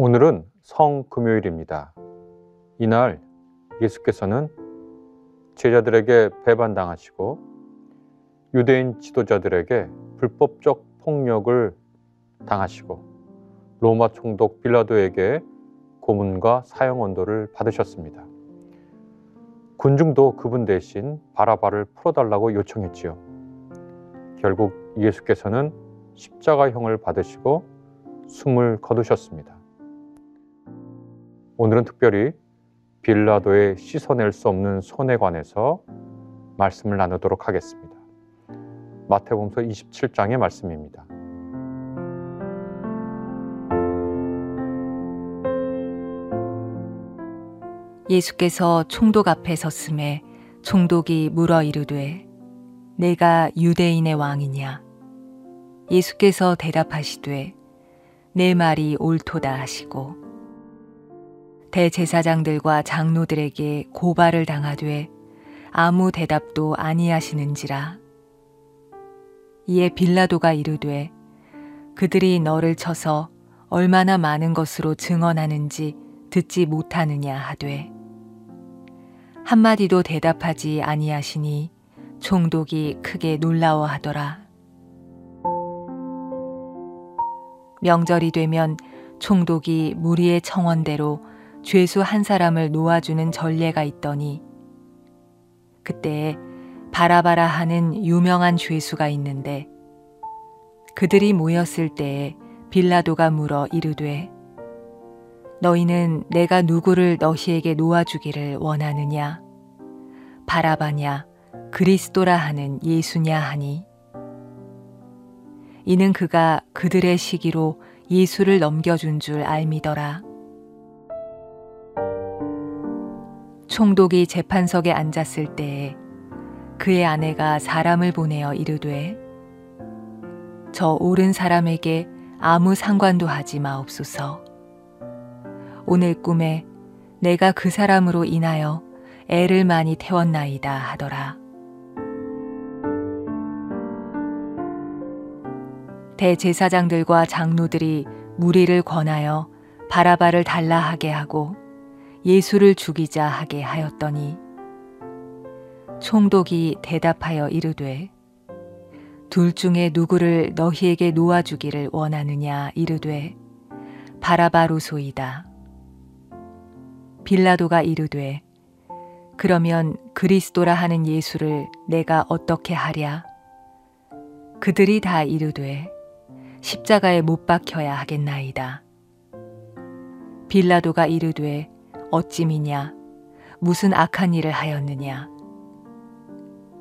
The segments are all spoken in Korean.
오늘은 성금요일입니다. 이날 예수께서는 제자들에게 배반당하시고 유대인 지도자들에게 불법적 폭력을 당하시고 로마 총독 빌라도에게 고문과 사형 언도를 받으셨습니다. 군중도 그분 대신 바라바를 풀어달라고 요청했지요. 결국 예수께서는 십자가형을 받으시고 숨을 거두셨습니다. 오늘은 특별히 빌라도의 씻어낼 수 없는 손에 관해서 말씀을 나누도록 하겠습니다. 마태복음서 27장의 말씀입니다. 예수께서 총독 앞에 섰음에 총독이 물어 이르되 내가 유대인의 왕이냐 예수께서 대답하시되 내 말이 옳도다 하시고 대제사장들과 장로들에게 고발을 당하되 아무 대답도 아니하시는지라 이에 빌라도가 이르되 그들이 너를 쳐서 얼마나 많은 것으로 증언하는지 듣지 못하느냐 하되 한마디도 대답하지 아니하시니 총독이 크게 놀라워하더라. 명절이 되면 총독이 무리의 청원대로 죄수 한 사람을 놓아주는 전례가 있더니 그때 바라바라 하는 유명한 죄수가 있는데 그들이 모였을 때에 빌라도가 물어 이르되 너희는 내가 누구를 너희에게 놓아주기를 원하느냐? 바라바냐, 그리스도라 하는 예수냐 하니. 이는 그가 그들의 시기로 예수를 넘겨준 줄 알미더라. 총독이 재판석에 앉았을 때에 그의 아내가 사람을 보내어 이르되 저 옳은 사람에게 아무 상관도 하지 마옵소서. 오늘 꿈에 내가 그 사람으로 인하여 애를 많이 태웠나이다 하더라. 대제사장들과 장로들이 무리를 권하여 바라바를 달라 하게 하고 예수를 죽이자 하게 하였더니 총독이 대답하여 이르되 둘 중에 누구를 너희에게 놓아주기를 원하느냐 이르되 바라바로소이다. 빌라도가 이르되 그러면 그리스도라 하는 예수를 내가 어떻게 하랴? 그들이 다 이르되 십자가에 못 박혀야 하겠나이다. 빌라도가 이르되 어찌미냐? 무슨 악한 일을 하였느냐?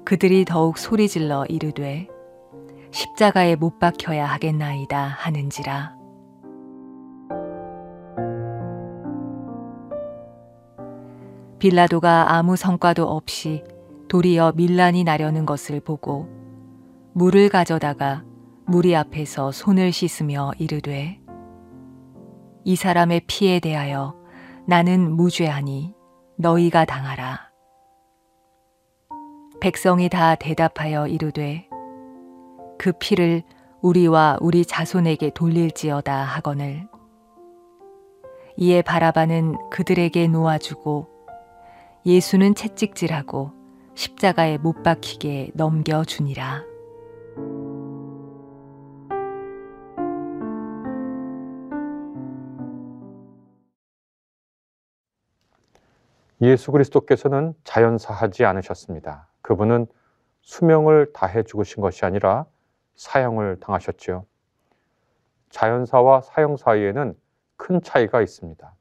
그들이 더욱 소리질러 이르되 십자가에 못 박혀야 하겠나이다 하는지라. 빌라도가 아무 성과도 없이 도리어 밀란이 나려는 것을 보고 물을 가져다가 무리 앞에서 손을 씻으며 이르되 이 사람의 피에 대하여 나는 무죄하니 너희가 당하라. 백성이 다 대답하여 이르되 그 피를 우리와 우리 자손에게 돌릴지어다 하거늘 이에 바라바는 그들에게 놓아주고 예수는 채찍질하고 십자가에 못 박히게 넘겨주니라. 예수 그리스도께서는 자연사하지 않으셨습니다. 그분은 수명을 다해 죽으신 것이 아니라 사형을 당하셨지요. 자연사와 사형 사이에는 큰 차이가 있습니다.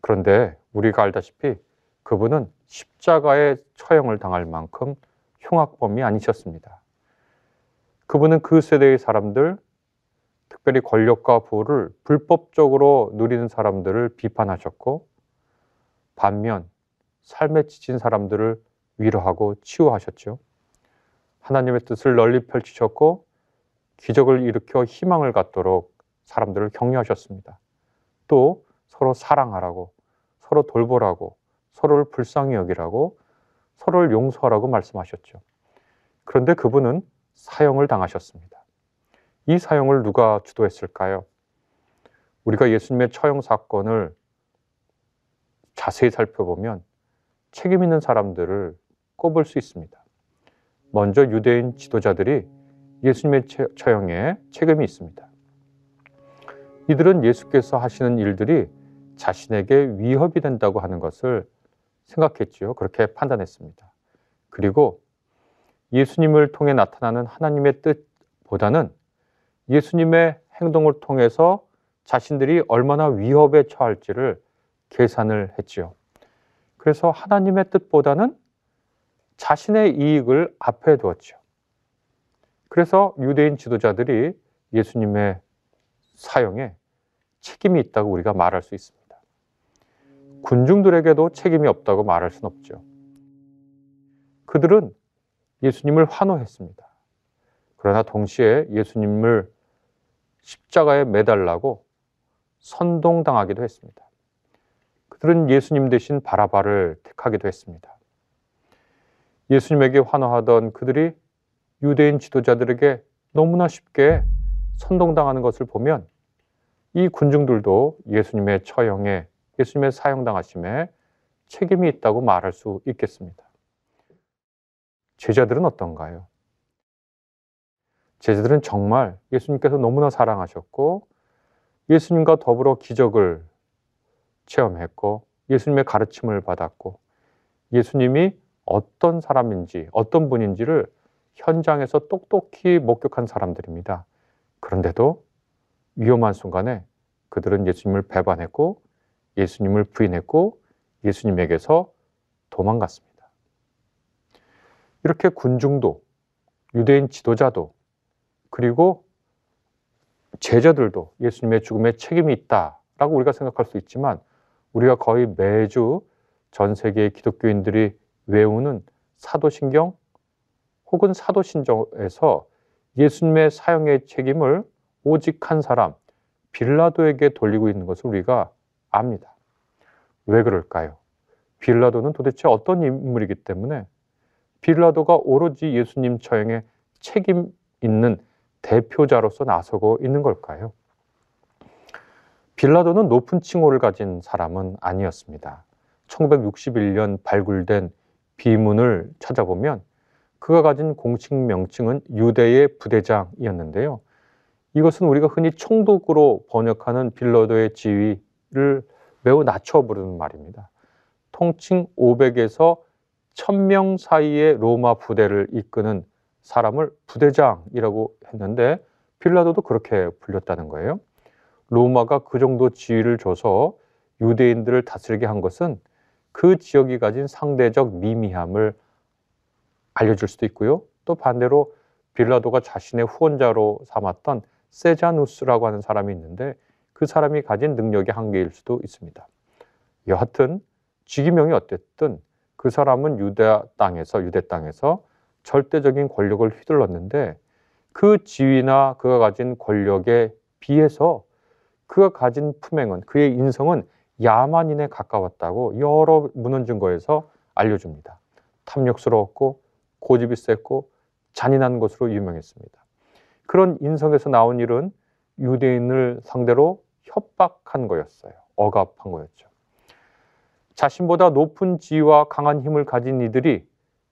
그런데 우리가 알다시피 그분은 십자가에 처형을 당할 만큼 흉악범이 아니셨습니다. 그분은 그 세대의 사람들, 특별히 권력과 부를 불법적으로 누리는 사람들을 비판하셨고, 반면 삶에 지친 사람들을 위로하고 치유하셨죠. 하나님의 뜻을 널리 펼치셨고, 기적을 일으켜 희망을 갖도록 사람들을 격려하셨습니다. 또 서로 사랑하라고, 서로 돌보라고, 서로를 불쌍히 여기라고 서로를 용서하라고 말씀하셨죠. 그런데 그분은 사형을 당하셨습니다. 이 사형을 누가 주도했을까요? 우리가 예수님의 처형 사건을 자세히 살펴보면 책임 있는 사람들을 꼽을 수 있습니다. 먼저 유대인 지도자들이 예수님의 처형에 책임이 있습니다. 이들은 예수께서 하시는 일들이 자신에게 위협이 된다고 하는 것을 생각했지요. 그렇게 판단했습니다. 그리고 예수님을 통해 나타나는 하나님의 뜻보다는 예수님의 행동을 통해서 자신들이 얼마나 위협에 처할지를 계산을 했지요. 그래서 하나님의 뜻보다는 자신의 이익을 앞에 두었죠. 그래서 유대인 지도자들이 예수님의 사형에 책임이 있다고 우리가 말할 수 있습니다. 군중들에게도 책임이 없다고 말할 수는 없죠. 그들은 예수님을 환호했습니다. 그러나 동시에 예수님을 십자가에 매달라고 선동당하기도 했습니다. 그들은 예수님 대신 바라바를 택하기도 했습니다. 예수님에게 환호하던 그들이 유대인 지도자들에게 너무나 쉽게 선동당하는 것을 보면 이 군중들도 예수님의 처형에 예수님의 사형당하심에 책임이 있다고 말할 수 있겠습니다. 제자들은 어떤가요? 제자들은 정말 예수님께서 너무나 사랑하셨고 예수님과 더불어 기적을 체험했고 예수님의 가르침을 받았고 예수님이 어떤 사람인지 어떤 분인지를 현장에서 똑똑히 목격한 사람들입니다. 그런데도 위험한 순간에 그들은 예수님을 배반했고 예수님을 부인했고 예수님에게서 도망갔습니다. 이렇게 군중도 유대인 지도자도 그리고 제자들도 예수님의 죽음에 책임이 있다라고 우리가 생각할 수 있지만 우리가 거의 매주 전 세계의 기독교인들이 외우는 사도신경 혹은 사도신정에서 예수님의 사형의 책임을 오직 한 사람 빌라도에게 돌리고 있는 것을 우리가 압니다. 왜 그럴까요? 빌라도는 도대체 어떤 인물이기 때문에 빌라도가 오로지 예수님 처형에 책임 있는 대표자로서 나서고 있는 걸까요? 빌라도는 높은 칭호를 가진 사람은 아니었습니다. 1961년 발굴된 비문을 찾아보면 그가 가진 공식 명칭은 유대의 부대장이었는데요. 이것은 우리가 흔히 총독으로 번역하는 빌라도의 지위 를 매우 낮춰 부르는 말입니다. 통칭 500에서 1000명 사이의 로마 부대를 이끄는 사람을 부대장이라고 했는데 빌라도도 그렇게 불렸다는 거예요. 로마가 그 정도 지위를 줘서 유대인들을 다스리게 한 것은 그 지역이 가진 상대적 미미함을 알려줄 수도 있고요. 또 반대로 빌라도가 자신의 후원자로 삼았던 세자누스라고 하는 사람이 있는데 그 사람이 가진 능력의 한계일 수도 있습니다. 여하튼 지기명이 어땠든 그 사람은 유대 땅에서 유대 땅에서 절대적인 권력을 휘둘렀는데 그 지위나 그가 가진 권력에 비해서 그가 가진 품행은 그의 인성은 야만인에 가까웠다고 여러 문헌 증거에서 알려줍니다. 탐욕스러웠고 고집이 셌고 잔인한 것으로 유명했습니다. 그런 인성에서 나온 일은 유대인을 상대로 협박한 거였어요. 억압한 거였죠. 자신보다 높은 지위와 강한 힘을 가진 이들이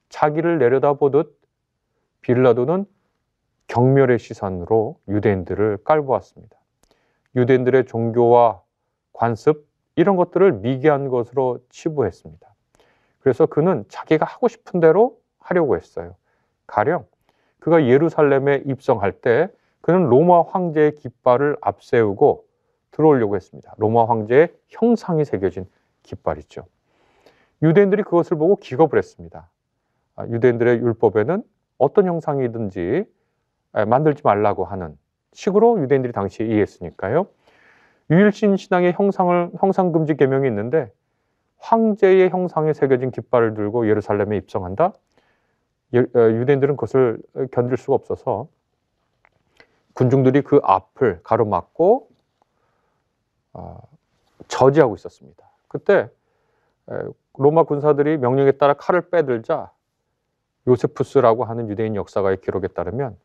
자기를 내려다보듯 빌라도는 경멸의 시선으로 유대인들을 깔보았습니다. 유대인들의 종교와 관습 이런 것들을 미개한 것으로 치부했습니다. 그래서 그는 자기가 하고 싶은 대로 하려고 했어요. 가령 그가 예루살렘에 입성할 때 그는 로마 황제의 깃발을 앞세우고 들어오려고 했습니다. 로마 황제의 형상이 새겨진 깃발 있죠. 유대인들이 그것을 보고 기겁을 했습니다. 아, 유대인들의 율법에는 어떤 형상이든지 만들지 말라고 하는 식으로 유대인들이 당시에 이해했으니까요. 유일신 신앙의 형상을 형상 금지 계명이 있는데 황제의 형상에 새겨진 깃발을 들고 예루살렘에 입성한다. 어, 유대인들은 그것을 견딜 수가 없어서 군중들이 그 앞을 가로막고 어, 저지하고 있었습니다. 그때 로마 군사들이 명령에 따라 칼을 빼들자 요세푸스라고 하는 유대인 역사가의 기록에 따르면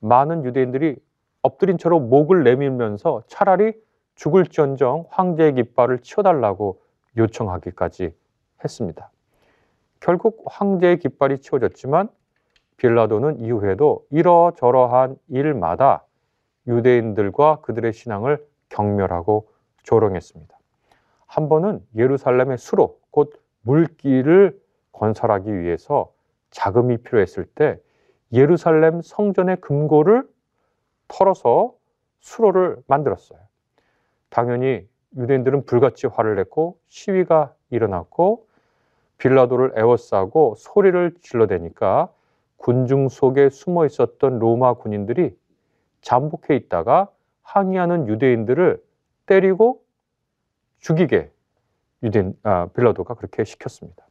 많은 유대인들이 엎드린 채로 목을 내밀면서 차라리 죽을지언정 황제의 깃발을 치워달라고 요청하기까지 했습니다. 결국 황제의 깃발이 치워졌지만 빌라도는 이후에도 이러저러한 일마다 유대인들과 그들의 신앙을 경멸하고 조롱했습니다. 한 번은 예루살렘의 수로 곧 물길을 건설하기 위해서 자금이 필요했을 때 예루살렘 성전의 금고를 털어서 수로를 만들었어요. 당연히 유대인들은 불같이 화를 냈고 시위가 일어났고 빌라도를 애워싸고 소리를 질러대니까 군중 속에 숨어 있었던 로마 군인들이 잠복해 있다가 항의하는 유대인들을 때리고 죽이게 유대인 아, 빌라도가 그렇게 시켰습니다.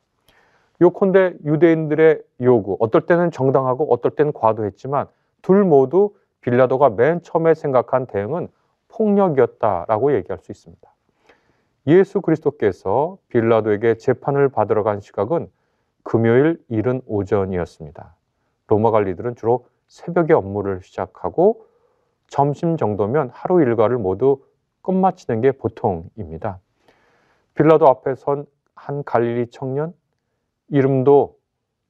요컨대 유대인들의 요구 어떨 때는 정당하고 어떨 때는 과도했지만 둘 모두 빌라도가 맨 처음에 생각한 대응은 폭력이었다라고 얘기할 수 있습니다. 예수 그리스도께서 빌라도에게 재판을 받으러 간 시각은 금요일 이른 오전이었습니다. 로마 관리들은 주로 새벽에 업무를 시작하고 점심 정도면 하루 일과를 모두 끝마치는 게 보통입니다. 빌라도 앞에 선 한 갈릴리 청년, 이름도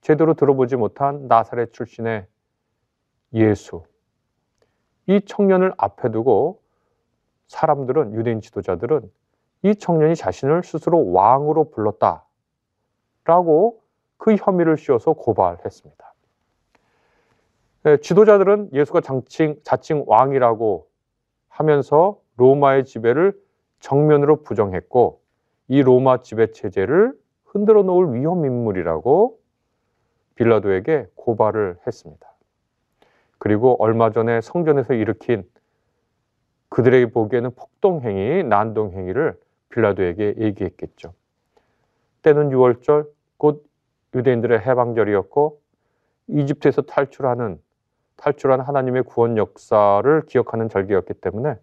제대로 들어보지 못한 나사렛 출신의 예수. 이 청년을 앞에 두고 사람들은, 유대인 지도자들은 이 청년이 자신을 스스로 왕으로 불렀다라고 그 혐의를 씌워서 고발했습니다. 예, 지도자들은 예수가 장칭, 자칭 왕이라고 하면서 로마의 지배를 정면으로 부정했고 이 로마 지배 체제를 흔들어 놓을 위험 인물이라고 빌라도에게 고발을 했습니다. 그리고 얼마 전에 성전에서 일으킨 그들에게 보기에는 폭동행위, 난동행위를 빌라도에게 얘기했겠죠. 때는 6월절, 곧 유대인들의 해방절이었고 이집트에서 탈출하는 탈출한 하나님의 구원 역사를 기억하는 절기였기 때문에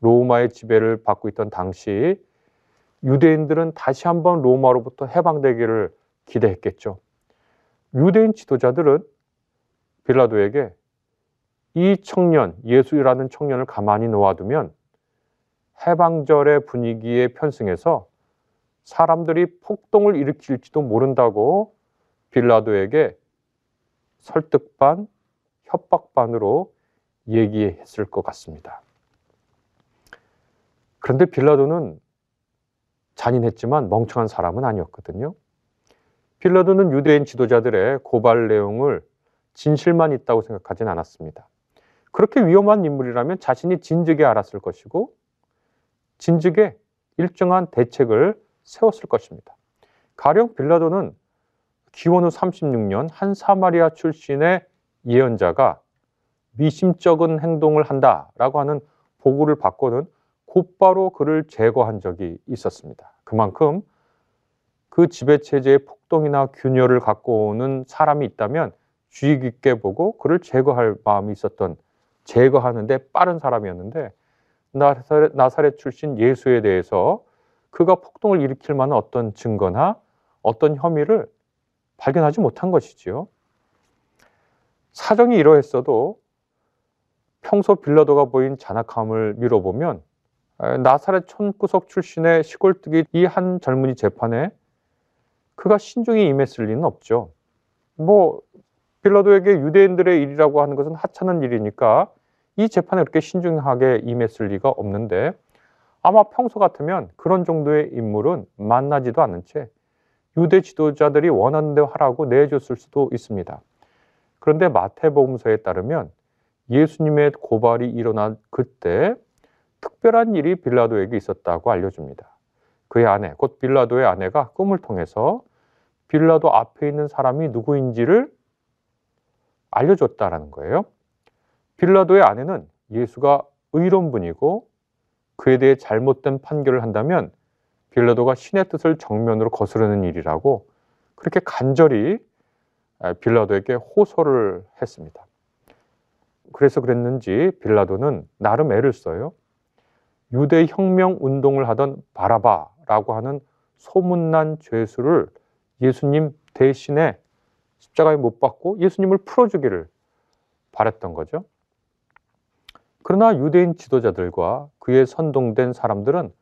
로마의 지배를 받고 있던 당시 유대인들은 다시 한번 로마로부터 해방되기를 기대했겠죠. 유대인 지도자들은 빌라도에게 이 청년, 예수라는 청년을 가만히 놓아두면 해방절의 분위기에 편승해서 사람들이 폭동을 일으킬지도 모른다고 빌라도에게 설득 반, 협박 반으로 얘기했을 것 같습니다. 그런데 빌라도는 잔인했지만 멍청한 사람은 아니었거든요. 빌라도는 유대인 지도자들의 고발 내용을 진실만 있다고 생각하진 않았습니다. 그렇게 위험한 인물이라면 자신이 진즉에 알았을 것이고 진즉에 일정한 대책을 세웠을 것입니다. 가령 빌라도는 기원 후 36년 한 사마리아 출신의 예언자가 미심쩍은 행동을 한다라고 하는 보고를 받고는 곧바로 그를 제거한 적이 있었습니다. 그만큼 그 지배 체제의 폭동이나 균열을 갖고 오는 사람이 있다면 주의 깊게 보고 그를 제거할 마음이 있었던 제거하는데 빠른 사람이었는데 나사렛, 나사렛 출신 예수에 대해서 그가 폭동을 일으킬 만한 어떤 증거나 어떤 혐의를 발견하지 못한 것이지요. 사정이 이러했어도 평소 빌라도가 보인 잔악함을 미뤄보면 나사렛 촌구석 출신의 시골뜨기 이 한 젊은이 재판에 그가 신중히 임했을 리는 없죠. 뭐 빌라도에게 유대인들의 일이라고 하는 것은 하찮은 일이니까 이 재판에 그렇게 신중하게 임했을 리가 없는데 아마 평소 같으면 그런 정도의 인물은 만나지도 않은 채 유대 지도자들이 원하는 대로 하라고 내줬을 수도 있습니다. 그런데 마태복음서에 따르면 예수님의 고발이 일어난 그때 특별한 일이 빌라도에게 있었다고 알려줍니다. 그의 아내, 곧 빌라도의 아내가 꿈을 통해서 빌라도 앞에 있는 사람이 누구인지를 알려줬다라는 거예요. 빌라도의 아내는 예수가 의로운 분이고 그에 대해 잘못된 판결을 한다면 빌라도가 신의 뜻을 정면으로 거스르는 일이라고 그렇게 간절히 빌라도에게 호소를 했습니다. 그래서 그랬는지 빌라도는 나름 애를 써요. 유대 혁명 운동을 하던 바라바라고 하는 소문난 죄수를 예수님 대신에 십자가에 못 박고 예수님을 풀어주기를 바랬던 거죠. 그러나 유대인 지도자들과 그에 선동된 사람들은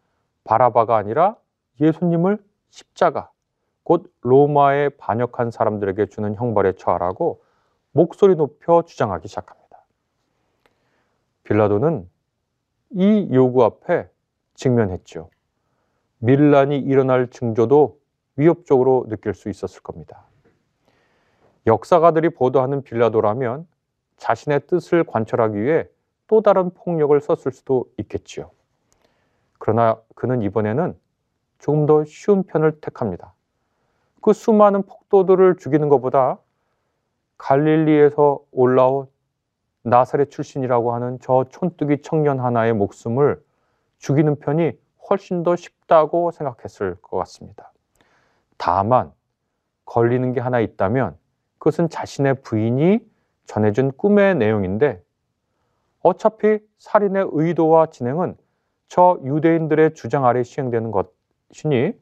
바라바가 아니라 예수님을 십자가, 곧 로마에 반역한 사람들에게 주는 형벌에 처하라고 목소리 높여 주장하기 시작합니다. 빌라도는 이 요구 앞에 직면했죠. 밀란이 일어날 징조도 위협적으로 느낄 수 있었을 겁니다. 역사가들이 보도하는 빌라도라면 자신의 뜻을 관철하기 위해 또 다른 폭력을 썼을 수도 있겠지요. 그러나 그는 이번에는 조금 더 쉬운 편을 택합니다. 그 수많은 폭도들을 죽이는 것보다 갈릴리에서 올라온 나사렛 출신이라고 하는 저 촌뜨기 청년 하나의 목숨을 죽이는 편이 훨씬 더 쉽다고 생각했을 것 같습니다. 다만 걸리는 게 하나 있다면 그것은 자신의 부인이 전해준 꿈의 내용인데 어차피 살인의 의도와 진행은 저 유대인들의 주장 아래 시행되는 것이니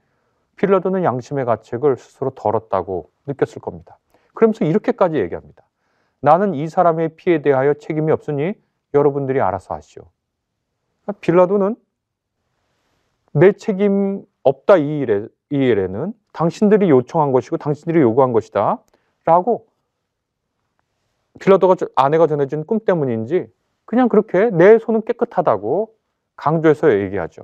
필라도는 양심의 가책을 스스로 덜었다고 느꼈을 겁니다. 그러면서 이렇게까지 얘기합니다. 나는 이 사람의 피에 대하여 책임이 없으니 여러분들이 알아서 하시오. 빌라도는 내 책임 없다 이 일에, 이 일에는 당신들이 요청한 것이고 당신들이 요구한 것이다. 라고 빌라도가 아내가 전해준 꿈 때문인지 그냥 그렇게 내 손은 깨끗하다고 강조해서 얘기하죠.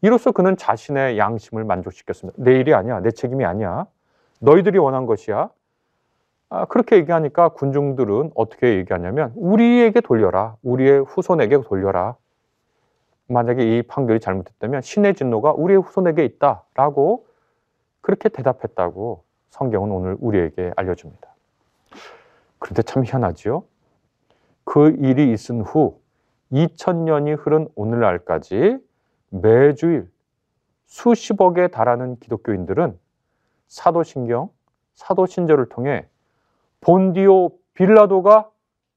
이로써 그는 자신의 양심을 만족시켰습니다. 내 일이 아니야. 내 책임이 아니야. 너희들이 원한 것이야. 아, 그렇게 얘기하니까 군중들은 어떻게 얘기하냐면 우리에게 돌려라. 우리의 후손에게 돌려라. 만약에 이 판결이 잘못됐다면 신의 진노가 우리의 후손에게 있다라고 그렇게 대답했다고 성경은 오늘 우리에게 알려줍니다. 그런데 참 희한하지요? 그 일이 있은 후 2000년이 흐른 오늘날까지 매주일 수십억에 달하는 기독교인들은 사도신경, 사도신절을 통해 본디오 빌라도가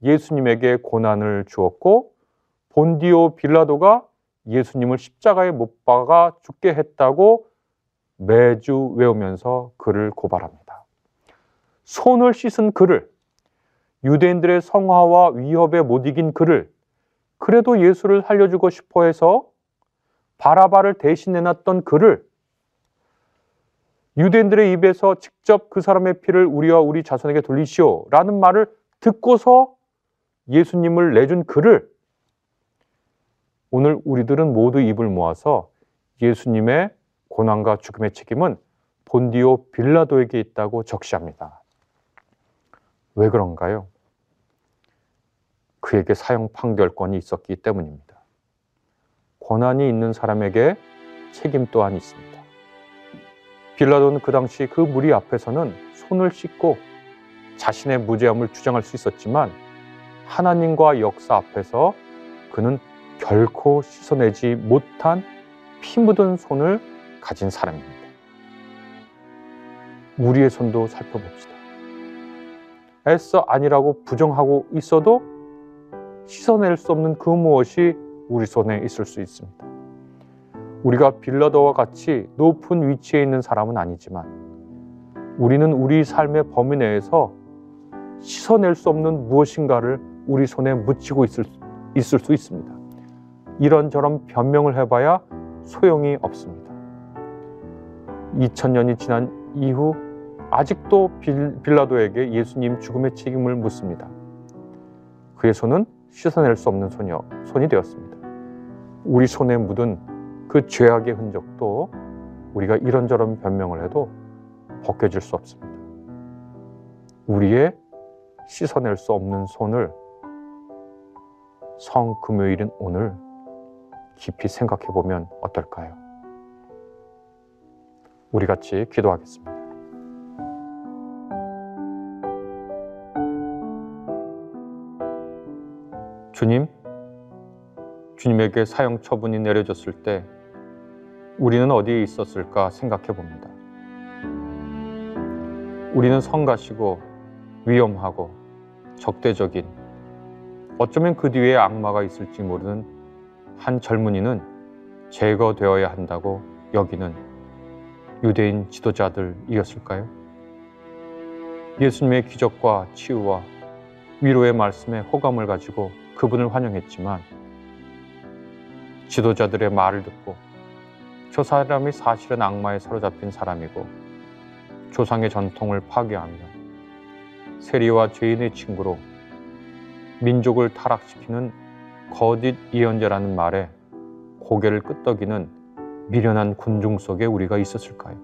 예수님에게 고난을 주었고 본디오 빌라도가 예수님을 십자가에 못 박아 죽게 했다고 매주 외우면서 그를 고발합니다. 손을 씻은 그를 유대인들의 성화와 위협에 못 이긴 그를 그래도 예수를 살려주고 싶어 해서 바라바를 대신 내놨던 그를 유대인들의 입에서 직접 그 사람의 피를 우리와 우리 자손에게 돌리시오 라는 말을 듣고서 예수님을 내준 그를 오늘 우리들은 모두 입을 모아서 예수님의 고난과 죽음의 책임은 본디오 빌라도에게 있다고 적시합니다. 왜 그런가요? 그에게 사형 판결권이 있었기 때문입니다. 권한이 있는 사람에게 책임 또한 있습니다. 빌라도는 그 당시 그 무리 앞에서는 손을 씻고 자신의 무죄함을 주장할 수 있었지만 하나님과 역사 앞에서 그는 결코 씻어내지 못한 피 묻은 손을 가진 사람입니다. 우리의 손도 살펴봅시다. 애써 아니라고 부정하고 있어도 씻어낼 수 없는 그 무엇이 우리 손에 있을 수 있습니다. 우리가 빌라도와 같이 높은 위치에 있는 사람은 아니지만 우리는 우리 삶의 범위 내에서 씻어낼 수 없는 무엇인가를 우리 손에 묻히고 있을, 있을 수 있습니다. 이런저런 변명을 해봐야 소용이 없습니다. 2000년이 지난 이후 아직도 빌라도에게 예수님 죽음의 책임을 묻습니다. 그의 손은 씻어낼 수 없는 손이, 손이 되었습니다. 우리 손에 묻은 그 죄악의 흔적도 우리가 이런저런 변명을 해도 벗겨질 수 없습니다. 우리의 씻어낼 수 없는 손을 성 금요일인 오늘 깊이 생각해 보면 어떨까요? 우리 같이 기도하겠습니다. 주님, 주님에게 사형 처분이 내려졌을 때 우리는 어디에 있었을까 생각해 봅니다. 우리는 성가시고 위험하고 적대적인 어쩌면 그 뒤에 악마가 있을지 모르는 한 젊은이는 제거되어야 한다고 여기는 유대인 지도자들이었을까요? 예수님의 기적과 치유와 위로의 말씀에 호감을 가지고 그분을 환영했지만 지도자들의 말을 듣고 저 사람이 사실은 악마에 사로잡힌 사람이고 조상의 전통을 파괴하며 세리와 죄인의 친구로 민족을 타락시키는 거짓 예언자라는 말에 고개를 끄덕이는 미련한 군중 속에 우리가 있었을까요?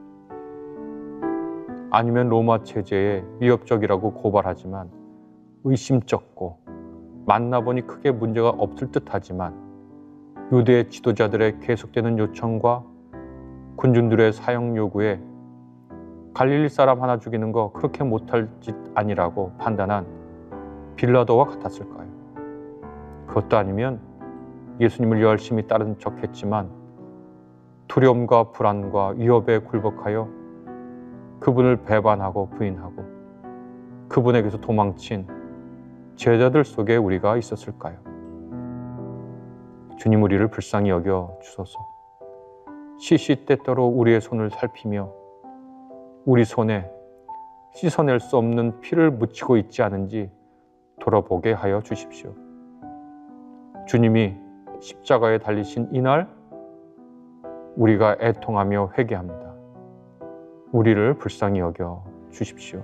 아니면 로마 체제에 위협적이라고 고발하지만 의심쩍고 만나보니 크게 문제가 없을 듯하지만 유대 지도자들의 계속되는 요청과 군중들의 사형 요구에 갈릴리 사람 하나 죽이는 거 그렇게 못할 짓 아니라고 판단한 빌라도와 같았을까요? 그것도 아니면 예수님을 열심히 따른 척했지만 두려움과 불안과 위협에 굴복하여 그분을 배반하고 부인하고 그분에게서 도망친 제자들 속에 우리가 있었을까요? 주님 우리를 불쌍히 여겨 주소서. 시시때때로 우리의 손을 살피며 우리 손에 씻어낼 수 없는 피를 묻히고 있지 않은지 돌아보게 하여 주십시오. 주님이 십자가에 달리신 이날 우리가 애통하며 회개합니다. 우리를 불쌍히 여겨 주십시오.